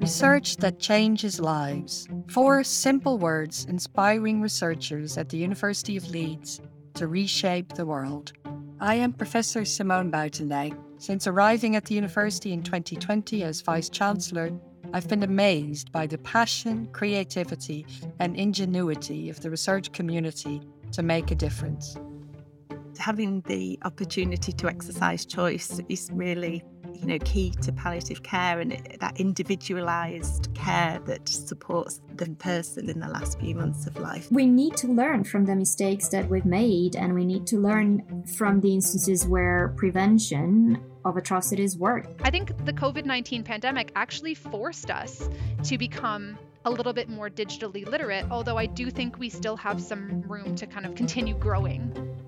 Research that changes lives. Four simple words inspiring researchers at the University of Leeds to reshape the world. I am Professor Simone Buitendijk. Since arriving at the university in 2020 as Vice Chancellor, I've been amazed by the passion, creativity, and ingenuity of the research community to make a difference. Having the opportunity to exercise choice is really you know key to palliative care and that individualized care that supports the person in the last few months of life. We need to learn from the mistakes that we've made and we need to learn from the instances where prevention of atrocities work. I think the COVID 19 pandemic actually forced us to become a little bit more digitally literate, although I do think we still have some room to kind of continue growing.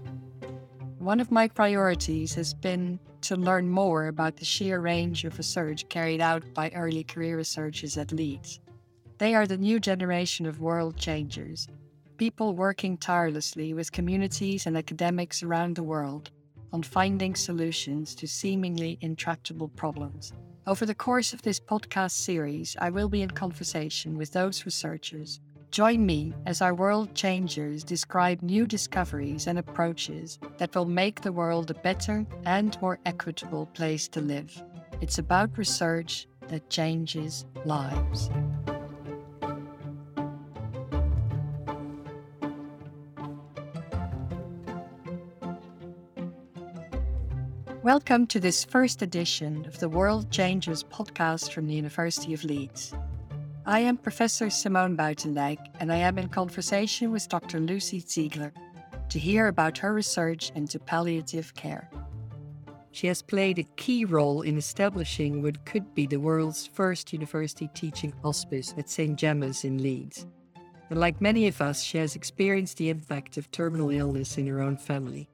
One of my priorities has been to learn more about the sheer range of research carried out by early career researchers at Leeds. They are the new generation of world changers, people working tirelessly with communities and academics around the world on finding solutions to seemingly intractable problems. Over the course of this podcast series, I will be in conversation with those researchers Join me as our world changers describe new discoveries and approaches that will make the world a better and more equitable place to live. It's about research that changes lives. Welcome to this first edition of the World Changers podcast from the University of Leeds. I am Professor Simone Buitendijk, and I am in conversation with Dr. Lucy Ziegler to hear about her research into palliative care. She has played a key role in establishing what could be the world's first university teaching hospice at St. Gemma's in Leeds. And like many of us, she has experienced the impact of terminal illness in her own family.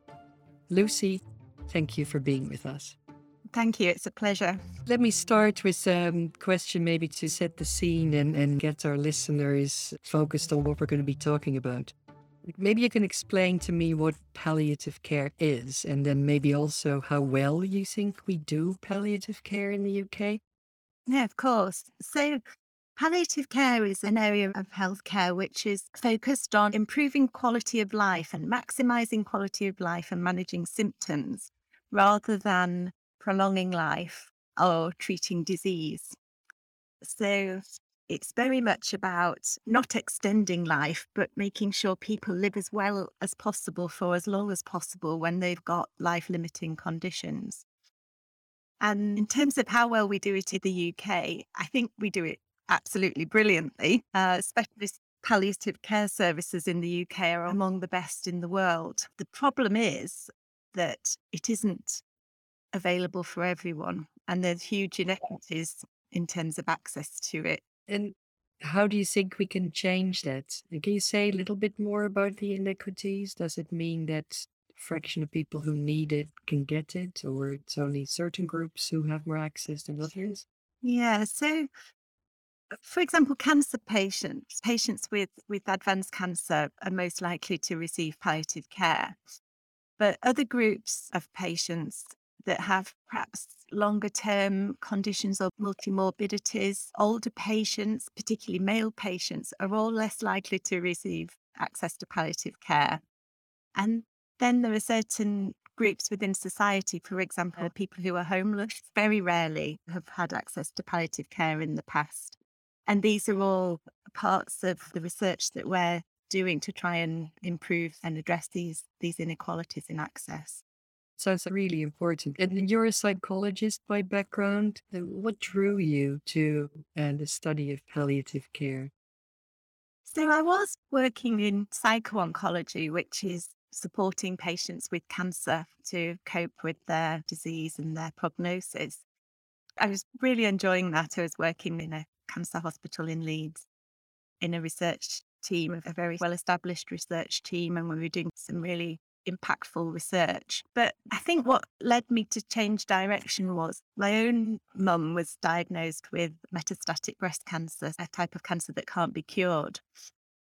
Lucy, thank you for being with us. Thank you. It's a pleasure. Let me start with a um, question maybe to set the scene and, and get our listeners focused on what we're going to be talking about. Maybe you can explain to me what palliative care is, and then maybe also how well you think we do palliative care in the UK. Yeah, of course. So, palliative care is an area of healthcare which is focused on improving quality of life and maximizing quality of life and managing symptoms rather than prolonging life or treating disease. So it's very much about not extending life, but making sure people live as well as possible for as long as possible when they've got life limiting conditions. And in terms of how well we do it in the UK, I think we do it absolutely brilliantly. Uh, specialist palliative care services in the UK are among the best in the world. The problem is that it isn't available for everyone. And there's huge inequities in terms of access to it. And how do you think we can change that? Can you say a little bit more about the inequities? Does it mean that fraction of people who need it can get it, or it's only certain groups who have more access than others? Yeah. So, uh, for example, cancer patients, patients with, with advanced cancer are most likely to receive palliative care. But other groups of patients that have perhaps longer term conditions or multimorbidities, older patients, particularly male patients, are all less likely to receive access to palliative care. And then there are certain groups within society, for example, people who are homeless, very rarely have had access to palliative care in the past. And these are all parts of the research that we're doing to try and improve and address these, these inequalities in access. Sounds really important. And you're a psychologist by background. What drew you to uh, the study of palliative care? So I was working in psycho-oncology, which is supporting patients with cancer to cope with their disease and their prognosis. I was really enjoying that. I was working in a cancer hospital in Leeds in a research team, a very well established research team, and we were doing some really impactful research. But I think what led me to change direction was my own mum was diagnosed with metastatic breast cancer, a type of cancer that can't be cured.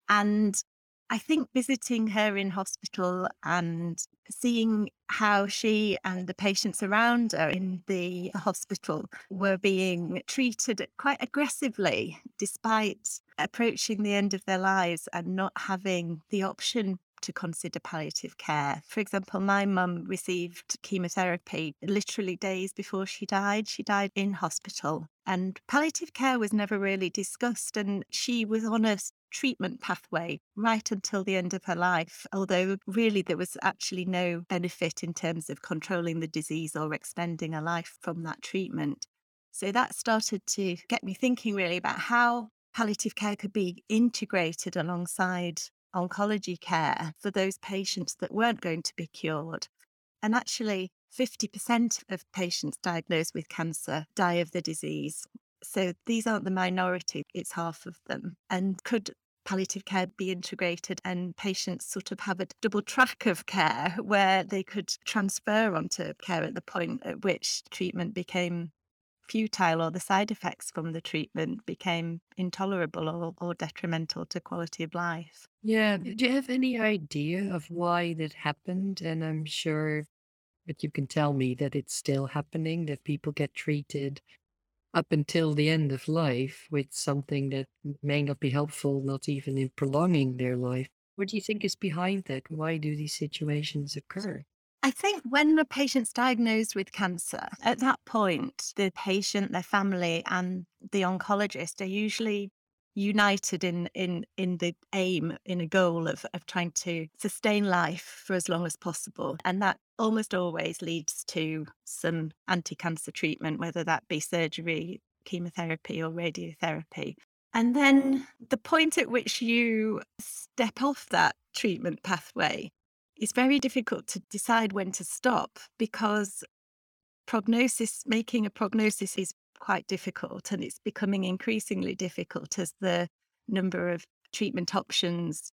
And I think visiting her in hospital and seeing how she and the patients around her in the hospital were being treated quite aggressively despite approaching the end of their lives and not having the option to consider palliative care. For example, my mum received chemotherapy literally days before she died. She died in hospital, and palliative care was never really discussed. And she was on a treatment pathway right until the end of her life, although really there was actually no benefit in terms of controlling the disease or extending her life from that treatment. So that started to get me thinking really about how palliative care could be integrated alongside oncology care for those patients that weren't going to be cured. And actually, 50% of patients diagnosed with cancer die of the disease. So these aren't the minority, it's half of them. And could palliative care be integrated and patients sort of have a double track of care where they could transfer onto care at the point at which treatment became futile or the side effects from the treatment became intolerable or, or detrimental to quality of life. Yeah. Do you have any idea of why that happened? And I'm sure that you can tell me that it's still happening, that people get treated up until the end of life with something that may not be helpful, not even in prolonging their life. What do you think is behind that? Why do these situations occur? I think when a patient's diagnosed with cancer, at that point, the patient, their family, and the oncologist are usually united in in in the aim in a goal of of trying to sustain life for as long as possible. And that almost always leads to some anti-cancer treatment whether that be surgery chemotherapy or radiotherapy. And then the point at which you step off that treatment pathway is very difficult to decide when to stop because prognosis making a prognosis is quite difficult and it's becoming increasingly difficult as the number of treatment options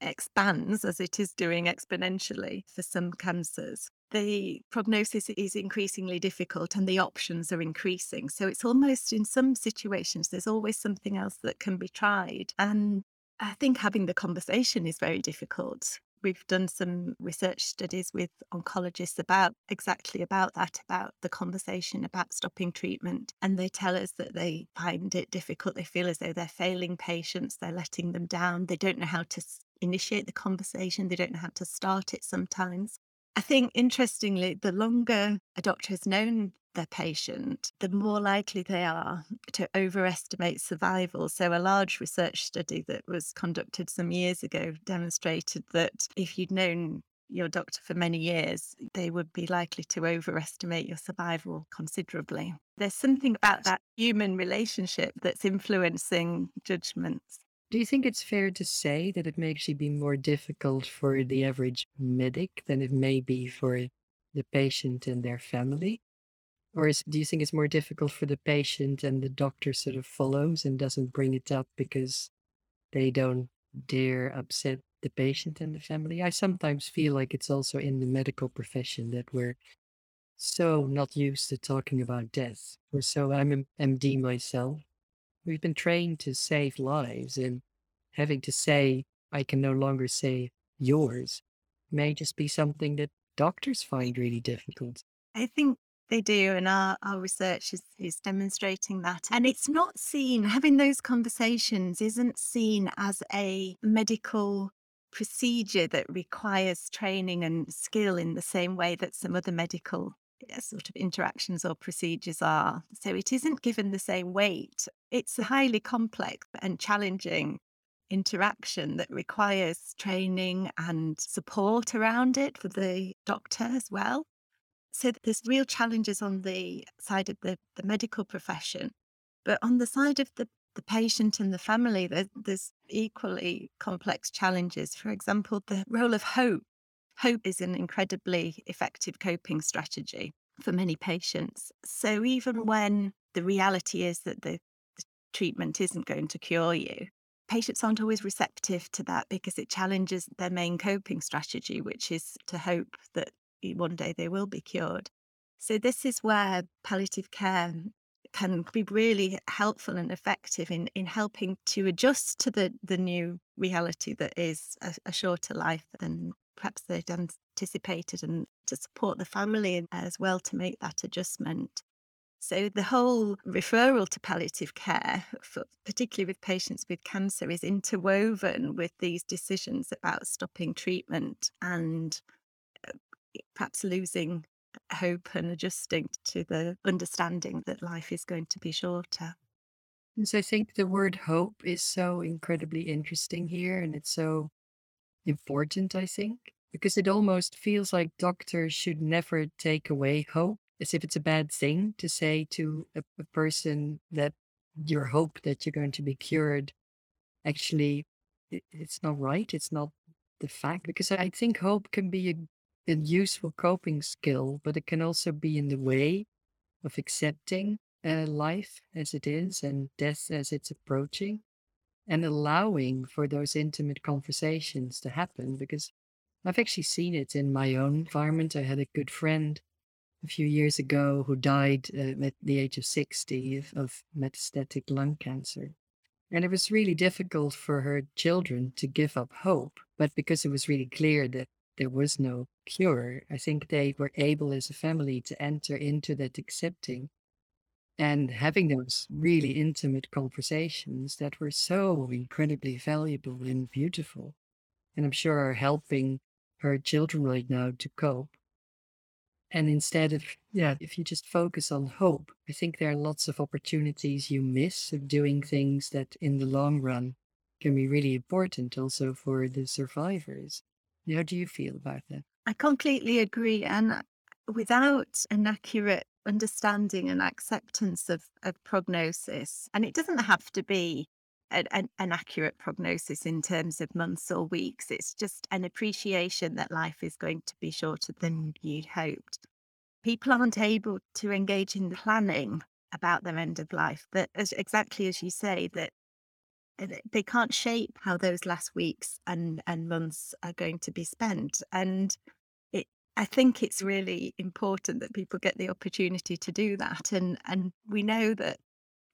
expands as it is doing exponentially for some cancers. The prognosis is increasingly difficult and the options are increasing. So it's almost in some situations, there's always something else that can be tried. And I think having the conversation is very difficult we've done some research studies with oncologists about exactly about that, about the conversation about stopping treatment. And they tell us that they find it difficult. They feel as though they're failing patients, they're letting them down, they don't know how to initiate the conversation, they don't know how to start it sometimes. I think interestingly, the longer a doctor has known their patient, the more likely they are to overestimate survival. So, a large research study that was conducted some years ago demonstrated that if you'd known your doctor for many years, they would be likely to overestimate your survival considerably. There's something about that human relationship that's influencing judgments. Do you think it's fair to say that it may actually be more difficult for the average medic than it may be for the patient and their family? Or is, do you think it's more difficult for the patient and the doctor sort of follows and doesn't bring it up because they don't dare upset the patient and the family? I sometimes feel like it's also in the medical profession that we're so not used to talking about death. We're so, I'm an MD myself. We've been trained to save lives and having to say, I can no longer say yours may just be something that doctors find really difficult. I think they do, and our, our research is, is demonstrating that. And it's not seen, having those conversations isn't seen as a medical procedure that requires training and skill in the same way that some other medical eh, sort of interactions or procedures are. So it isn't given the same weight. It's a highly complex and challenging interaction that requires training and support around it for the doctor as well. So there's real challenges on the side of the, the medical profession. But on the side of the, the patient and the family, there, there's equally complex challenges. For example, the role of hope. Hope is an incredibly effective coping strategy for many patients. So even oh. when the reality is that the, the treatment isn't going to cure you, patients aren't always receptive to that because it challenges their main coping strategy, which is to hope that one day they will be cured. So, this is where palliative care can be really helpful and effective in, in helping to adjust to the, the new reality that is a, a shorter life than perhaps they'd anticipated and to support the family as well to make that adjustment. So the whole referral to palliative care, for, particularly with patients with cancer, is interwoven with these decisions about stopping treatment and perhaps losing hope and adjusting to the understanding that life is going to be shorter. So I think the word hope is so incredibly interesting here and it's so important, I think, because it almost feels like doctors should never take away hope as if it's a bad thing to say to a, a person that your hope that you're going to be cured actually it, it's not right it's not the fact because i think hope can be a, a useful coping skill but it can also be in the way of accepting uh, life as it is and death as it's approaching and allowing for those intimate conversations to happen because I've actually seen it in my own environment. I had a good friend a few years ago who died uh, at the age of 60 of, of metastatic lung cancer. And it was really difficult for her children to give up hope. But because it was really clear that there was no cure, I think they were able as a family to enter into that accepting and having those really mm-hmm. intimate conversations that were so incredibly valuable and beautiful. And I'm sure are helping her children right now to cope. And instead of, yeah, if you just focus on hope, I think there are lots of opportunities you miss of doing things that in the long run can be really important also for the survivors. How do you feel about that? I completely agree. And without an accurate understanding and acceptance of, of prognosis, and it doesn't have to be an, an, an, accurate prognosis in terms of months or weeks. It's just an appreciation that life is going to be shorter than you'd hoped. People aren't able to engage in planning about their end of life. That, as, exactly as you say, that Uh, they can't shape how those last weeks and, and months are going to be spent. And it, I think it's really important that people get the opportunity to do that. And and we know that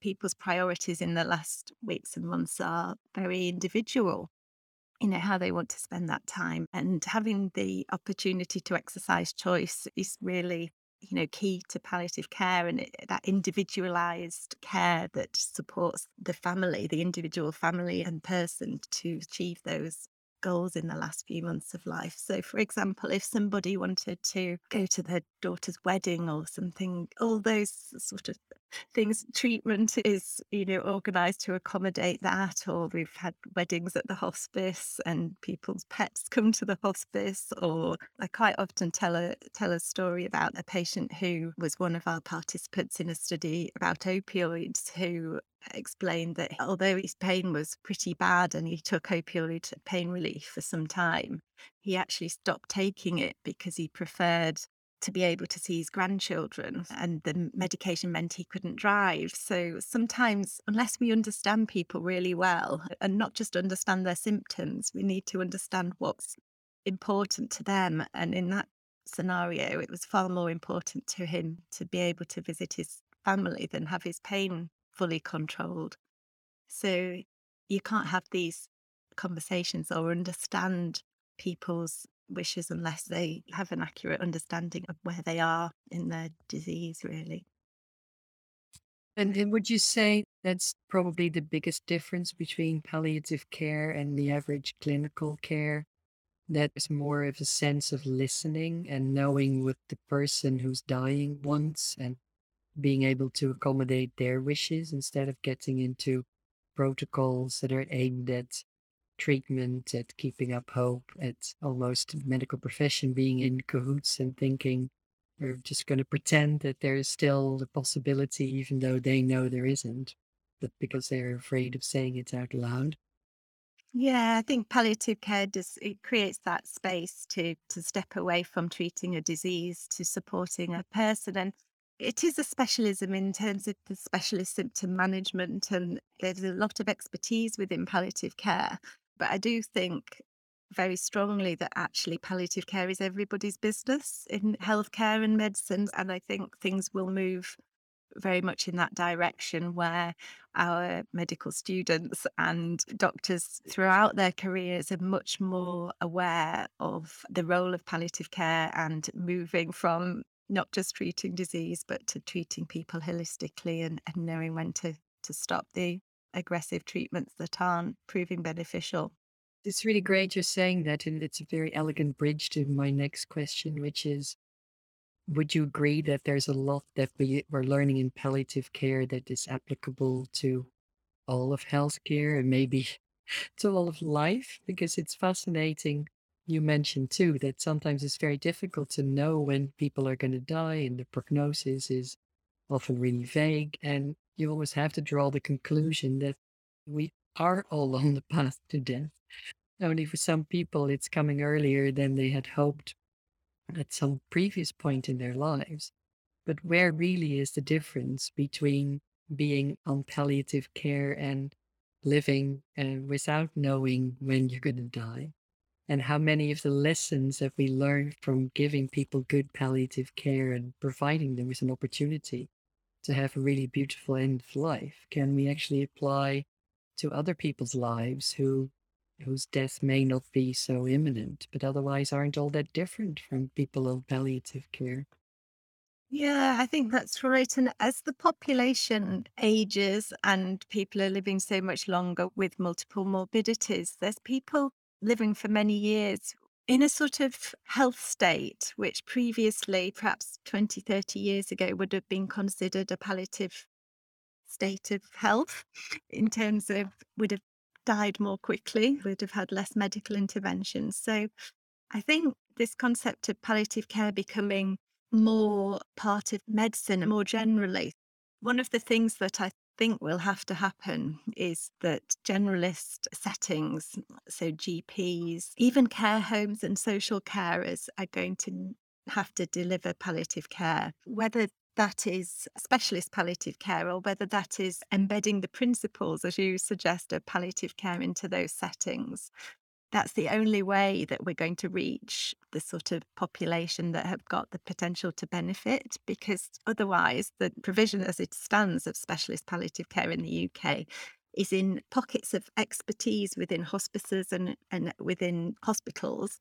people's priorities in the last weeks and months are very individual you know how they want to spend that time and having the opportunity to exercise choice is really you know key to palliative care and it, that individualized care that supports the family the individual family and person to achieve those goals in the last few months of life. So, for example, if somebody wanted to go to their daughter's wedding or something, all those sort of things, treatment is, you know, organised to accommodate that. Or we've had weddings at the hospice and people's pets come to the hospice. Or I quite often tell a tell a story about a patient who was one of our participants in a study about opioids who explained that although his pain was pretty bad and he took opioid pain relief for some time, he actually stopped taking it because he preferred to be able to see his grandchildren and the mm. medication meant he couldn't drive. So sometimes, unless we understand people really well and not just understand their symptoms, we need to understand what's important to them. And in that scenario, it was far more important to him to be able to visit his family than have his pain fully controlled. So you can't have these conversations or understand people's wishes unless they have an accurate understanding of where they are in their disease, really. And, and would you say that's probably the biggest difference between palliative care and the average clinical care? That is more of a sense of listening and knowing what the person who's dying wants and being able to accommodate their wishes instead of getting into protocols that are aimed at treatment, at keeping up hope, at almost medical profession being in cahoots and thinking we're just going to pretend that there is still a possibility, even though they know there isn't, but because they're afraid of saying it out loud. Yeah, I think palliative care does it creates that space to to step away from treating a disease to supporting a person. And it is a specialism in terms of the specialist symptom management, and there's a lot of expertise within palliative care. But I do think very strongly that actually palliative care is everybody's business in healthcare and medicine. And I think things will move very much in that direction where our medical students and doctors throughout their careers are much more aware of the role of palliative care and moving from not just treating disease, but to treating people holistically and, and knowing when to, to stop the aggressive treatments that aren't proving beneficial. It's really great you're saying that, and it's a very elegant bridge to my next question, which is Would you agree that there's a lot that we, we're learning in palliative care that is applicable to all of healthcare and maybe to all of life? Because it's fascinating. You mentioned too that sometimes it's very difficult to know when people are going to die, and the prognosis is often really vague. And you always have to draw the conclusion that we are all on the path to death. Only for some people, it's coming earlier than they had hoped at some previous point in their lives. But where really is the difference between being on palliative care and living uh, without knowing when you're going to die? And how many of the lessons have we learned from giving people good palliative care and providing them with an opportunity to have a really beautiful end of life can we actually apply to other people's lives who whose death may not be so imminent, but otherwise aren't all that different from people on palliative care. Yeah, I think that's right. And as the population ages and people are living so much longer with multiple morbidities, there's people living for many years in a sort of health state, which previously, perhaps 20, 30 years ago, would have been considered a palliative state of health in terms of would have died more quickly, would have had less medical intervention. So I think this concept of palliative care becoming more part of medicine more generally. One of the things that I think will have to happen is that generalist settings, so GPs, even care homes and social carers are going to have to deliver palliative care, whether that is specialist palliative care or whether that is embedding the principles, as you suggest, of palliative care into those settings. That's the only way that we're going to reach the sort of population that have got the potential to benefit, because otherwise, the provision as it stands of specialist palliative care in the UK is in pockets of expertise within hospices and, and within hospitals.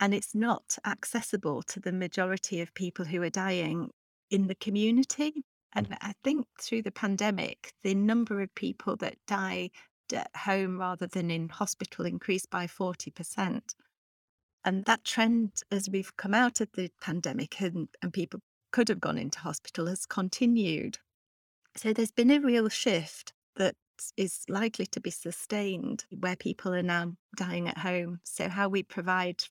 And it's not accessible to the majority of people who are dying in the community. Mm. And I think through the pandemic, the number of people that died at home rather than in hospital increased by 40%. And that trend, as we've come out of the pandemic and, and people could have gone into hospital, has continued. So there's been a real shift that is likely to be sustained where people are now dying at home. So, how we provide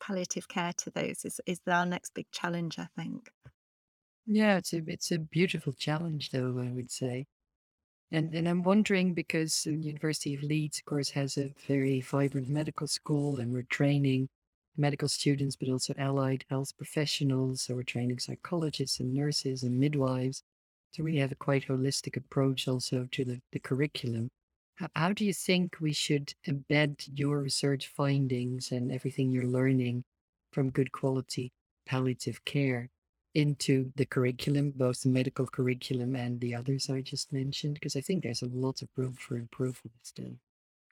palliative care to those is, is our next big challenge, I think. Yeah, it's a it's a beautiful challenge, though I would say, and and I'm wondering because the University of Leeds, of course, has a very vibrant medical school, and we're training medical students, but also allied health professionals. So we're training psychologists and nurses and midwives. So we have a quite holistic approach also to the, the curriculum. How, how do you think we should embed your research findings and everything you're learning from good quality palliative care into the curriculum, both the medical curriculum and the others I just mentioned? Because I think there's a lot of room for improvement still.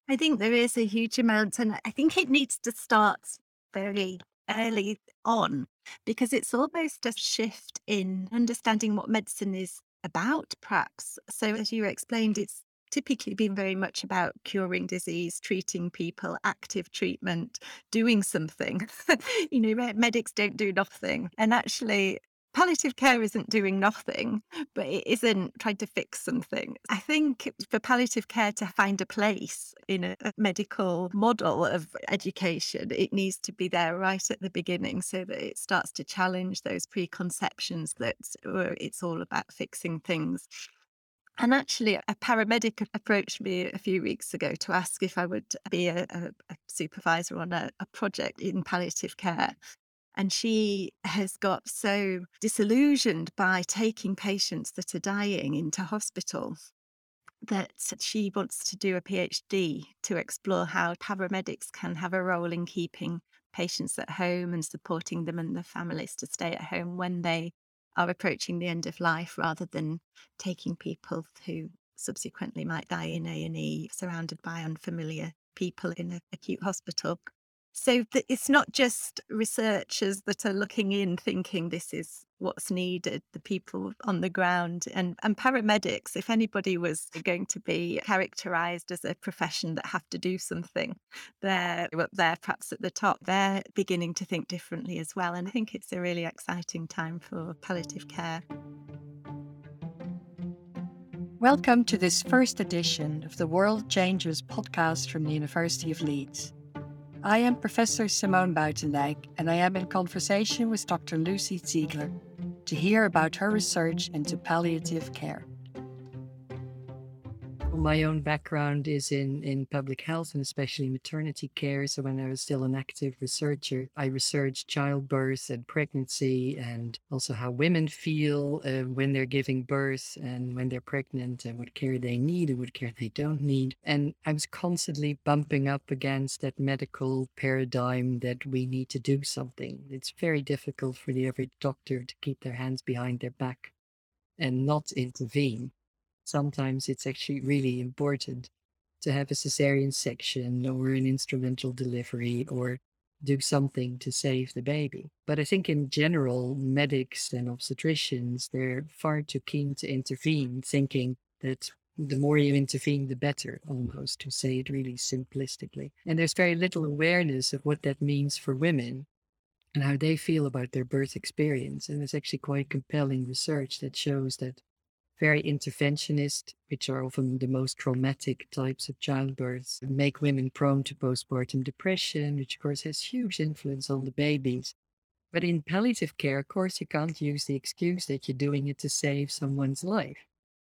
I think there is a huge amount, and I think it needs to start very early on because it's almost a shift in understanding what medicine is about, perhaps. So, as you explained, it's typically been very much about curing disease, treating people, active treatment, doing something. you know, medics don't do nothing. And actually, palliative care isn't doing nothing, but it isn't trying to fix something. I think for palliative care to find a place in a, medical model of education, it needs to be there right at the beginning so that it starts to challenge those preconceptions that it's all about fixing things. And actually, a paramedic approached me a few weeks ago to ask if I would be a, a, a supervisor on a, a project in palliative care. And she has got so disillusioned by taking patients that are dying into hospital that she wants to do a PhD to explore how paramedics can have a role in keeping patients at home and supporting them and their families to stay at home when they are approaching the end of life rather than taking people who subsequently might die in A&E surrounded by unfamiliar people in an acute hospital. So it's not just researchers that are looking in thinking this is what's needed, the people on the ground and, and paramedics, if anybody was going to be characterized as a profession that have to do something, they're up there perhaps at the top. They're beginning to think differently as well. And I think it's a really exciting time for palliative care. Welcome to this first edition of the World Changers podcast from the University of Leeds. I am Professor Simone Buitendijk, and I am in conversation with Dr. Lucy Ziegler to hear about her research into palliative care my own background is in, in public health and especially maternity care. So when I was still an active researcher, I researched childbirth and pregnancy and also how women feel uh, when they're giving birth and when they're pregnant and what care they need and what care they don't need. And I was constantly bumping up against that medical paradigm that we need to do something. It's very difficult for the average doctor to keep their hands behind their back and not intervene sometimes it's actually really important to have a cesarean section or an instrumental delivery or do something to save the baby. But I think in general, medics and obstetricians, they're far too keen to intervene, thinking that the more you intervene, the better, almost, to say it really simplistically. And there's very little awareness of what that means for women and how they feel about their birth experience. And there's actually quite compelling research that shows that very interventionist, which are often the most traumatic types of childbirth, make women prone to postpartum depression, which of course has huge influence on the babies. But in palliative care, of course, you can't use the excuse that you're doing it to save someone's life.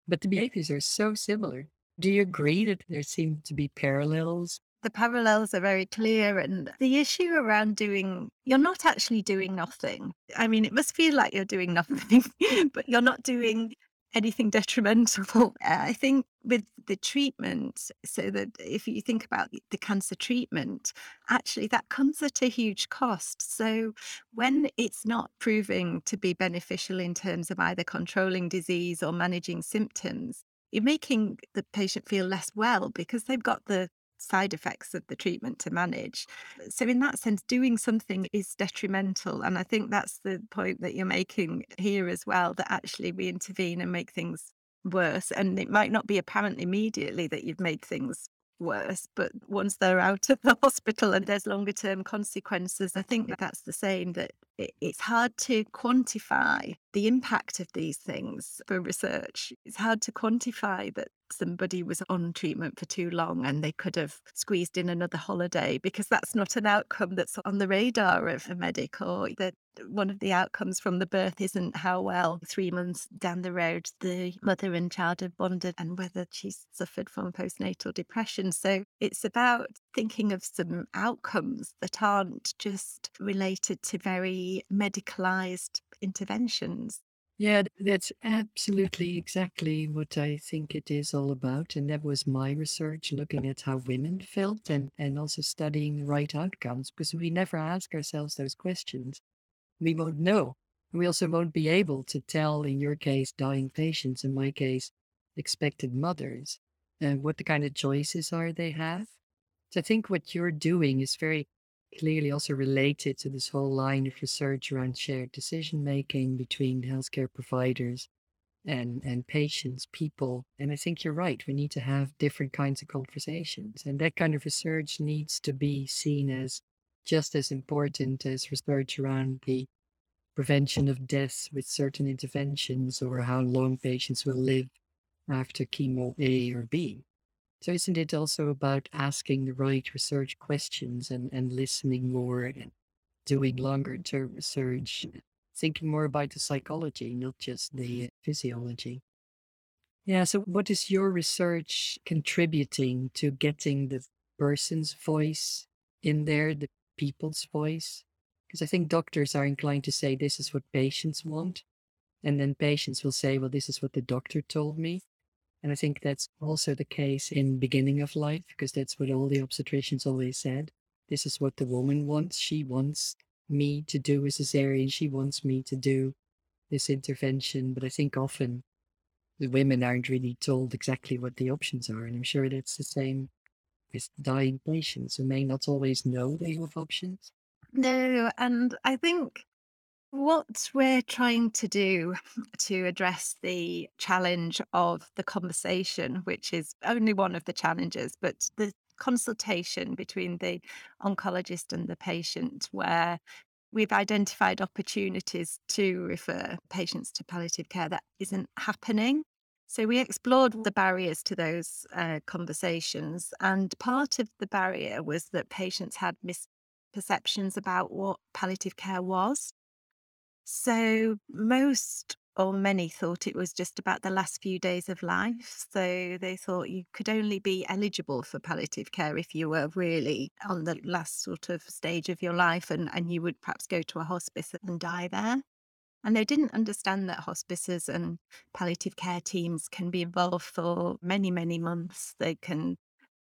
But the behaviors are so similar. Do you agree that there seem to be parallels the parallels are very clear and the issue around doing you're not actually doing nothing i mean it must feel like you're doing nothing but you're not doing anything detrimental. Uh, I think with the treatment, so that if you think about the cancer treatment, actually that comes at a huge cost. So when it's not proving to be beneficial in terms of either controlling disease or managing symptoms, you're making the patient feel less well because they've got the side effects of the treatment to manage. So, in that sense, doing something is detrimental. And I think that's the point that you're making here as well that actually we intervene and make things worse. And it might not be apparent immediately that you've made things worse. But once they're out of the hospital and there's longer term consequences, I think that's the same that it's hard to quantify the impact of these things for research. It's hard to quantify that somebody was on treatment for too long and they could have squeezed in another holiday because that's not an outcome that's on the radar of a medic or that one of the outcomes from the birth isn't how well three months down the road the mother and child have bonded and whether she's suffered from postnatal depression. So it's about thinking of some outcomes that aren't just related to very medicalized interventions. Yeah, that's absolutely exactly what I think it is all about. And that was my research looking at how women felt and, and also studying the right outcomes because we never ask ourselves those questions. We won't know. We also won't be able to tell, in your case, dying patients, in my case, expected mothers, and what the kind of choices are they have. So I think what you're doing is very clearly also related to this whole line of research around shared decision making between healthcare providers and and patients people. And i think you're right we need to have different kinds of conversations and that kind of research needs to be seen as just as important as research around the prevention of deaths with certain interventions or how long patients will live after chemo a or b so isn't it also about asking the right research questions and, and listening more and doing longer term research, thinking more about the psychology, not just the physiology? Yeah, so what is your research contributing to getting the person's voice in there, the people's voice? Because I think doctors are inclined to say this is what patients want. And then patients will say, well, this is what the doctor told me. And I think that's also the case in beginning of life, because that's what all the obstetricians always said. This is what the woman wants. She wants me to do a cesarean. She wants me to do this intervention, but I think often the women aren't really told exactly what the options are. And I'm sure that's the same with dying patients who may not always know they have options. No, and I think what we're trying to do to address the challenge of the conversation, which is only one of the challenges, but the consultation between the oncologist and the patient, where we've identified opportunities to refer patients to palliative care that isn't happening. So we explored the barriers to those uh, conversations. And part of the barrier was that patients had misperceptions about what palliative care was. So most or many thought it was just about the last few days of life. So they thought you could only be eligible for palliative care if you were really on the last sort of stage of your life and, and you would perhaps go to a hospice and die there. And they didn't understand that hospices and palliative care teams can be involved for many, many months. They can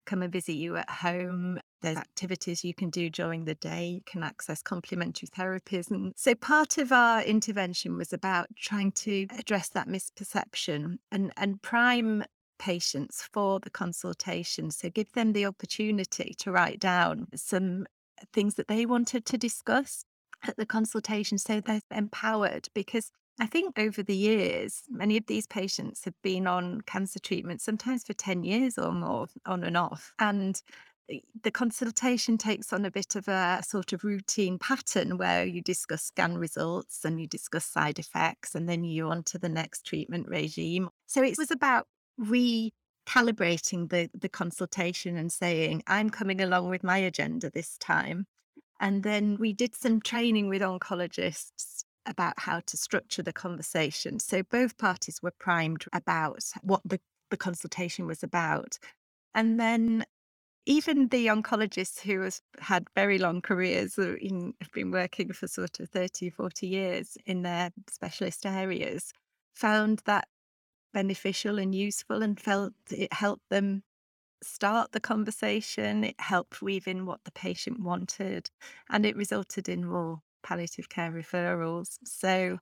come and visit you at home. There's activities you can do during the day. You can access complementary therapies. And so part of our intervention was about trying to address that misperception and, and prime patients for the consultation. So give them the opportunity to write down some things that they wanted to discuss at the consultation so they're empowered because I think over the years, many of these patients have been on cancer treatment, sometimes for 10 years or more, on and off. And the consultation takes on a bit of a sort of routine pattern where you discuss scan results and you discuss side effects, and then you're on to the next treatment regime. So it was about recalibrating the, the consultation and saying, I'm coming along with my agenda this time. And then we did some training with oncologists about how to structure the conversation. So both parties were primed about what the, the consultation was about. And then even the oncologists who has had very long careers, uh, in, have been working for sort of 30, 40 years in their specialist areas, found that beneficial and useful and felt it helped them start the conversation. It helped weave in what the patient wanted, and it resulted in more palliative care referrals. So,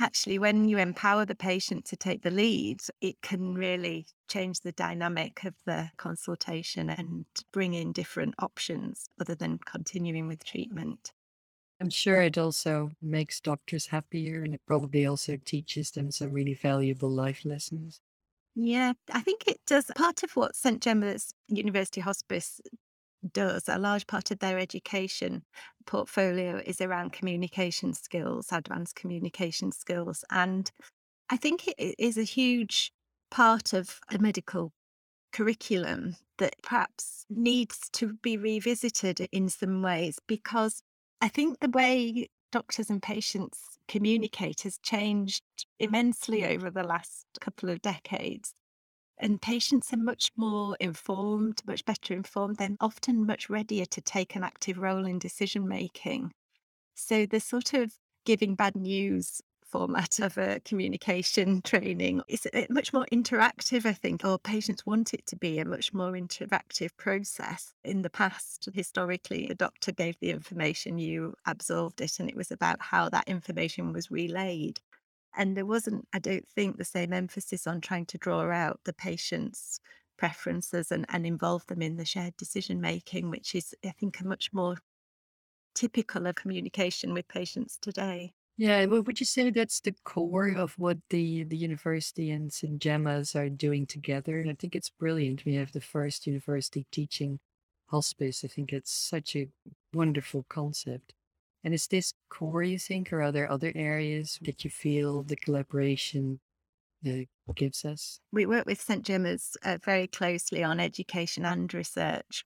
actually, when you empower the patient to take the lead, it can really change the dynamic of the consultation and bring in different options other than continuing with treatment. I'm sure it also makes doctors happier and it probably also teaches them some really valuable life lessons. Yeah, I think it does. Part of what St Gemma's University Hospice does, a large part of their education portfolio is around communication skills, advanced communication skills. And I think it is a huge part of the medical curriculum that perhaps needs to be revisited in some ways because I think the way doctors and patients communicate has changed immensely over the last couple of decades. And patients are much more informed, much better informed. They're often much readier to take an active role in decision making. So the sort of giving bad news format of a communication training is much more interactive, I think, or patients want it to be a much more interactive process. In the past, historically, the doctor gave the information, you absorbed it, and it was about how that information was relayed. And there wasn't, I don't think, the same emphasis on trying to draw out the patient's preferences and, and involve them in the shared decision making, which is, I think, a much more typical of communication with patients today. Yeah, well, would you say that's the core of what the the university and St. Gemma's are doing together? And I think it's brilliant. We have the first university teaching hospice. I think it's such a wonderful concept. And is this core, you think, or are there other areas that you feel the collaboration uh, gives us? We work with St. Gemma's uh, very closely on education and research.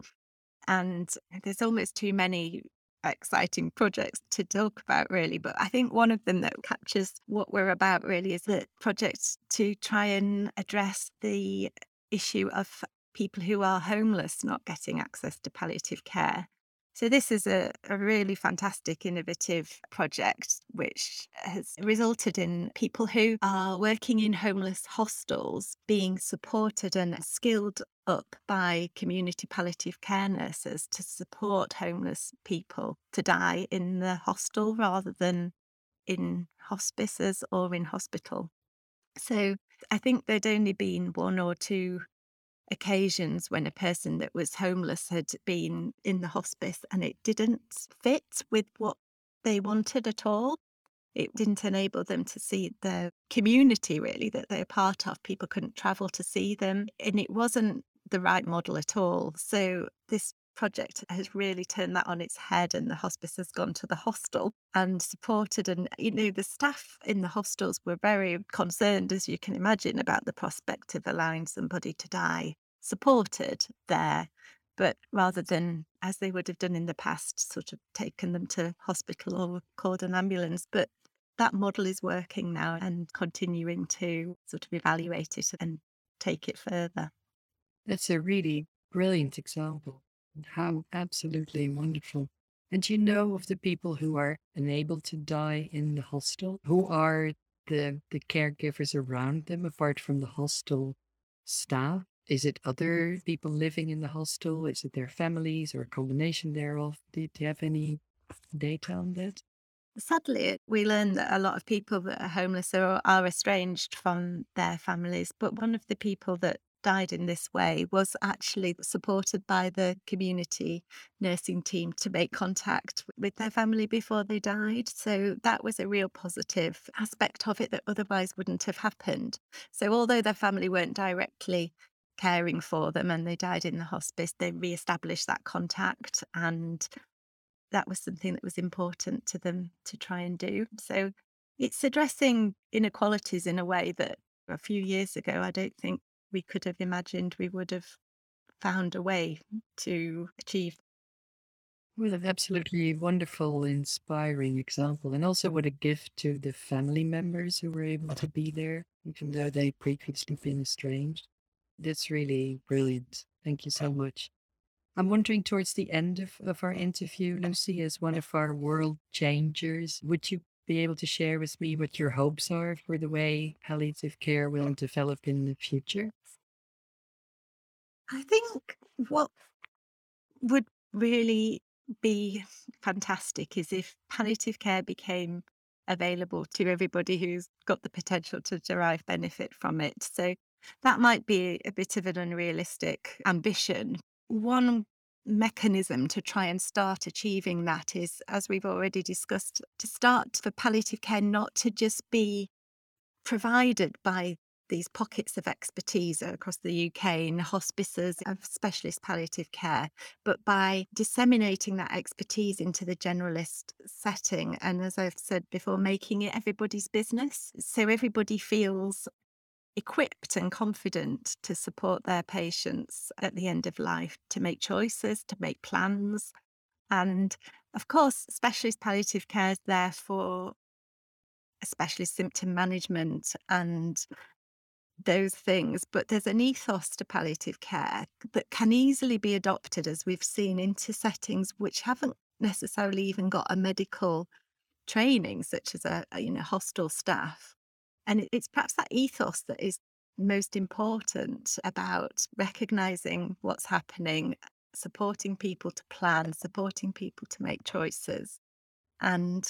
And there's almost too many exciting projects to talk about, really. But I think one of them that captures what we're about really is the project to try and address the issue of people who are homeless not getting access to palliative care. So, this is a, a, really fantastic, innovative project which has resulted in people who are working in homeless hostels being supported and skilled up by community palliative care nurses to support homeless people to die in the hostel rather than in hospices or in hospital. So I think there'd only been one or two occasions when a person that was homeless had been in the hospice and it didn't fit with what they wanted at all. It didn't enable them to see the community really that they're part of. People couldn't travel to see them, and it wasn't the right model at all. So, this project has really turned that on its head and the hospice has gone to the hostel and supported and you know the staff in the hostels were very concerned as you can imagine about the prospect of allowing somebody to die supported there. But rather than as they would have done in the past sort of taken them to hospital or called an ambulance but that model is working now and continuing to sort of evaluate it and take it further. That's a really brilliant example how absolutely wonderful. And you know of the people who are unable to die in the hostel? Who are the, the caregivers around them apart from the hostel staff? Is it other people living in the hostel? Is it their families or a combination thereof? Do you have any data on that? Sadly, we learn that a lot of people that are homeless are, are estranged from their families. But one of the people that died in this way was actually supported by the community nursing team to make contact with their family before they died. So that was a real positive aspect of it that otherwise wouldn't have happened. So, although their family weren't directly caring for them and they died in the hospice, they re established that contact and that was something that was important to them to try and do. So it's addressing inequalities in a way that a few years ago I don't think we could have imagined we would have found a way to achieve. Well, an absolutely wonderful, inspiring example. And also, what a gift to the family members who were able to be there, even though they previously been estranged. That's really brilliant. Thank you so much. I'm wondering towards the end of, of our interview, Lucy, as one of our world changers, would you be able to share with me what your hopes are for the way palliative care will develop in the future? I think what would really be fantastic is if palliative care became available to everybody who's got the potential to derive benefit from it. So that might be a bit of an unrealistic ambition. One mechanism to try and start achieving that is, as we've already discussed, to start for palliative care not to just be provided by these pockets of expertise across the UK in hospices of specialist palliative care, but by disseminating that expertise into the generalist setting. And as I've said before, making it everybody's business. So everybody feels equipped and confident to support their patients at the end of life, to make choices, to make plans. And of course, specialist palliative care is there for especially symptom management and those things, but there's an ethos to palliative care that can easily be adopted, as we've seen, into settings which haven't necessarily even got a medical training, such as a, you know hostel staff. And it's perhaps that ethos that is most important about recognizing what's happening, supporting people to plan, supporting people to make choices. And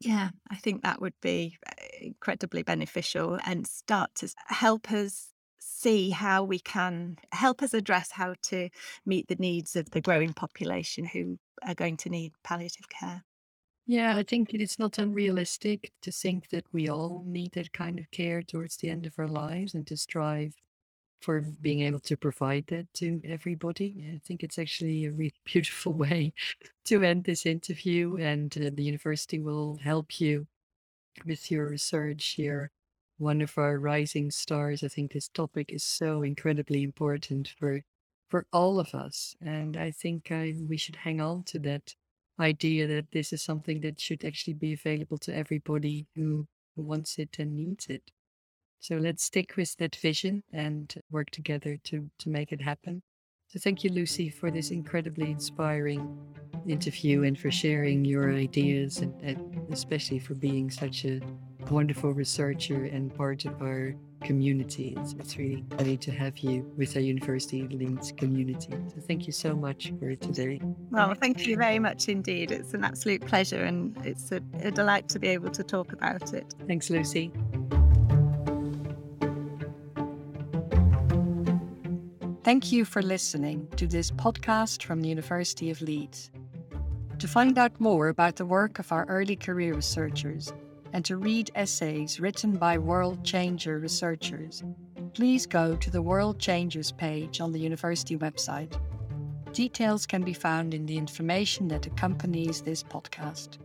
yeah, I think that would be uh, incredibly beneficial and start to help us see how we can help us address how to meet the needs of the growing population who are going to need palliative care. Yeah, I think it's not unrealistic to think that we all need that kind of care towards the end of our lives and to strive for being able to provide that to everybody. I think it's actually a really beautiful way to end this interview, and uh, the university will help you with your research here. One of our rising stars. I think this topic is so incredibly important for for all of us, and I think I, we should hang on to that idea that this is something that should actually be available to everybody who, wants it and needs it. So let's stick with that vision and work together to, to make it happen. So thank you, Lucy, for this incredibly inspiring interview and for sharing your ideas and, and especially for being such a wonderful researcher and part of our community. It's, it's really great to have you with our University of Leeds community. So thank you so much for today. Well, thank you very much indeed. It's an absolute pleasure and it's a, a delight to be able to talk about it. Thanks, Lucy. Thank you for listening to this podcast from the University of Leeds. To find out more about the work of our early career researchers and to read essays written by World Changer researchers, please go to the World Changers page on the university website. Details can be found in the information that accompanies this podcast.